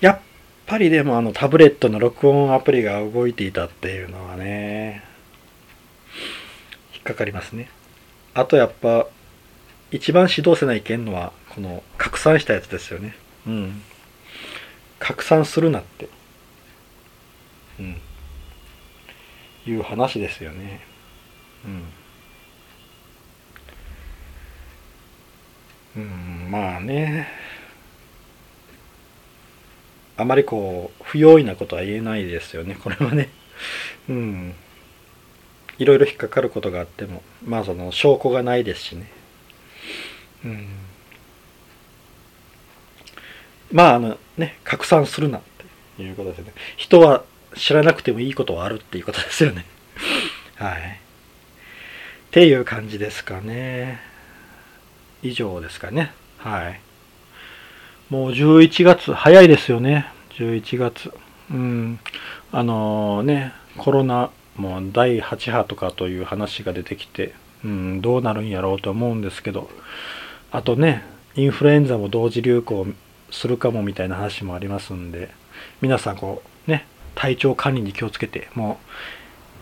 やっぱりでもあのタブレットの録音アプリが動いていたっていうのはね引っかかりますね。あとやっぱ一番指導せないけんのはこの拡散したやつですよね。うん。拡散するなって。うん。いう話ですよね。うん。うんまあね。あまりこう不用意なことは言えないですよね。これはね。うん。いろいろ引っかかることがあってもまあその証拠がないですしね。うん。まああのね拡散するなっていうことですよね。人は知らなくてもいいことはあるっていうことですよね。はい。っていう感じですかね。以上ですかね。はい。もう11月早いですよね。11月。うん。あのー、ねコロナも第8波とかという話が出てきて、うん、どうなるんやろうと思うんですけど。あとねインフルエンザも同時流行するかもみたいな話もありますんで皆さんこうね体調管理に気をつけても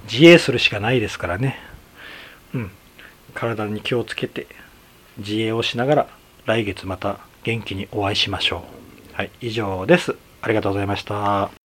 う自衛するしかないですからね。うん。体に気をつけて自衛をしながら来月また元気にお会いしましょう。はい以上です。ありがとうございました。